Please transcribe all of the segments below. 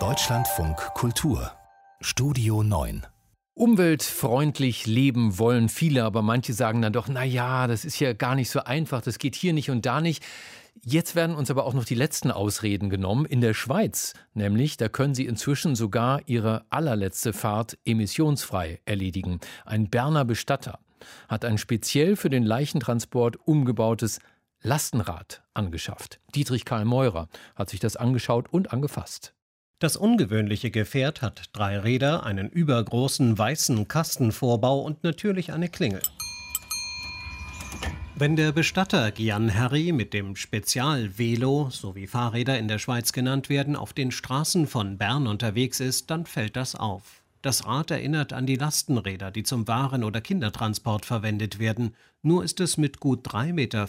Deutschlandfunk Kultur Studio 9 Umweltfreundlich leben wollen viele, aber manche sagen dann doch, na ja, das ist ja gar nicht so einfach, das geht hier nicht und da nicht. Jetzt werden uns aber auch noch die letzten Ausreden genommen. In der Schweiz nämlich, da können Sie inzwischen sogar Ihre allerletzte Fahrt emissionsfrei erledigen. Ein Berner Bestatter hat ein speziell für den Leichentransport umgebautes Lastenrad angeschafft. Dietrich Karl Meurer hat sich das angeschaut und angefasst. Das ungewöhnliche Gefährt hat drei Räder, einen übergroßen weißen Kastenvorbau und natürlich eine Klingel. Wenn der Bestatter Gian Harry mit dem Spezialvelo, so wie Fahrräder in der Schweiz genannt werden, auf den Straßen von Bern unterwegs ist, dann fällt das auf. Das Rad erinnert an die Lastenräder, die zum Waren- oder Kindertransport verwendet werden, nur ist es mit gut 3,50 Meter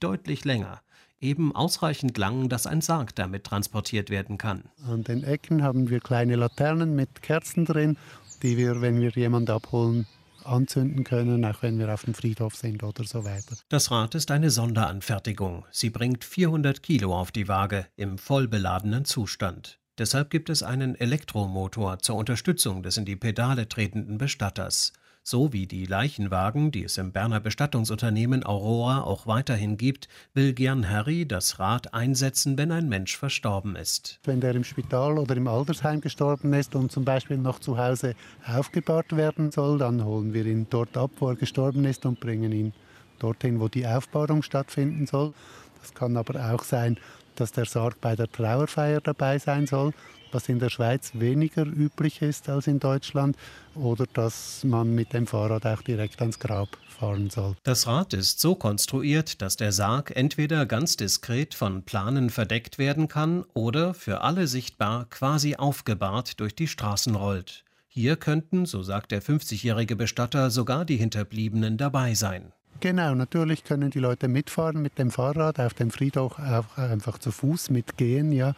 deutlich länger. Eben ausreichend lang, dass ein Sarg damit transportiert werden kann. An den Ecken haben wir kleine Laternen mit Kerzen drin, die wir, wenn wir jemanden abholen, anzünden können, auch wenn wir auf dem Friedhof sind oder so weiter. Das Rad ist eine Sonderanfertigung. Sie bringt 400 Kilo auf die Waage im vollbeladenen Zustand. Deshalb gibt es einen Elektromotor zur Unterstützung des in die Pedale tretenden Bestatters. So wie die Leichenwagen, die es im Berner Bestattungsunternehmen Aurora auch weiterhin gibt, will Gern Harry das Rad einsetzen, wenn ein Mensch verstorben ist. Wenn der im Spital oder im Altersheim gestorben ist und zum Beispiel noch zu Hause aufgebahrt werden soll, dann holen wir ihn dort ab, wo er gestorben ist und bringen ihn dorthin, wo die Aufbahrung stattfinden soll. Das kann aber auch sein, dass der Sarg bei der Trauerfeier dabei sein soll, was in der Schweiz weniger üblich ist als in Deutschland, oder dass man mit dem Fahrrad auch direkt ans Grab fahren soll. Das Rad ist so konstruiert, dass der Sarg entweder ganz diskret von Planen verdeckt werden kann oder für alle sichtbar quasi aufgebahrt durch die Straßen rollt. Hier könnten, so sagt der 50-jährige Bestatter, sogar die Hinterbliebenen dabei sein. Genau, natürlich können die Leute mitfahren mit dem Fahrrad, auf dem Friedhof auch einfach zu Fuß mitgehen, ja.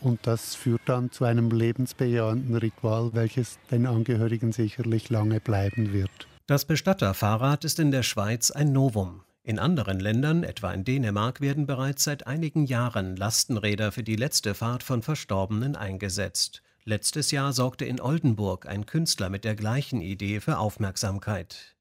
Und das führt dann zu einem lebensbejahenden Ritual, welches den Angehörigen sicherlich lange bleiben wird. Das Bestatterfahrrad ist in der Schweiz ein Novum. In anderen Ländern, etwa in Dänemark, werden bereits seit einigen Jahren Lastenräder für die letzte Fahrt von Verstorbenen eingesetzt. Letztes Jahr sorgte in Oldenburg ein Künstler mit der gleichen Idee für Aufmerksamkeit.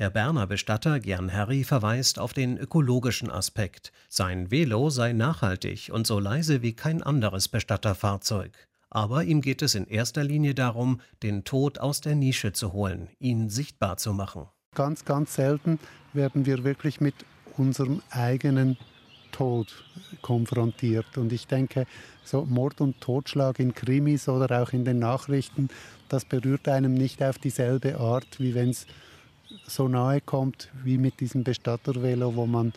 Der Berner Bestatter Gern Harry verweist auf den ökologischen Aspekt. Sein Velo sei nachhaltig und so leise wie kein anderes Bestatterfahrzeug. Aber ihm geht es in erster Linie darum, den Tod aus der Nische zu holen, ihn sichtbar zu machen. Ganz, ganz selten werden wir wirklich mit unserem eigenen Tod konfrontiert. Und ich denke, so Mord und Totschlag in Krimis oder auch in den Nachrichten, das berührt einem nicht auf dieselbe Art, wie wenn es so nahe kommt wie mit diesem Bestattervelo, wo man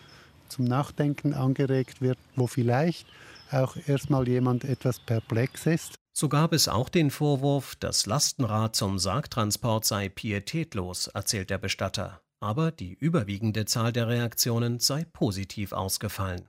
zum Nachdenken angeregt wird, wo vielleicht auch erstmal jemand etwas perplex ist. So gab es auch den Vorwurf, das Lastenrad zum Sargtransport sei pietätlos, erzählt der Bestatter. Aber die überwiegende Zahl der Reaktionen sei positiv ausgefallen.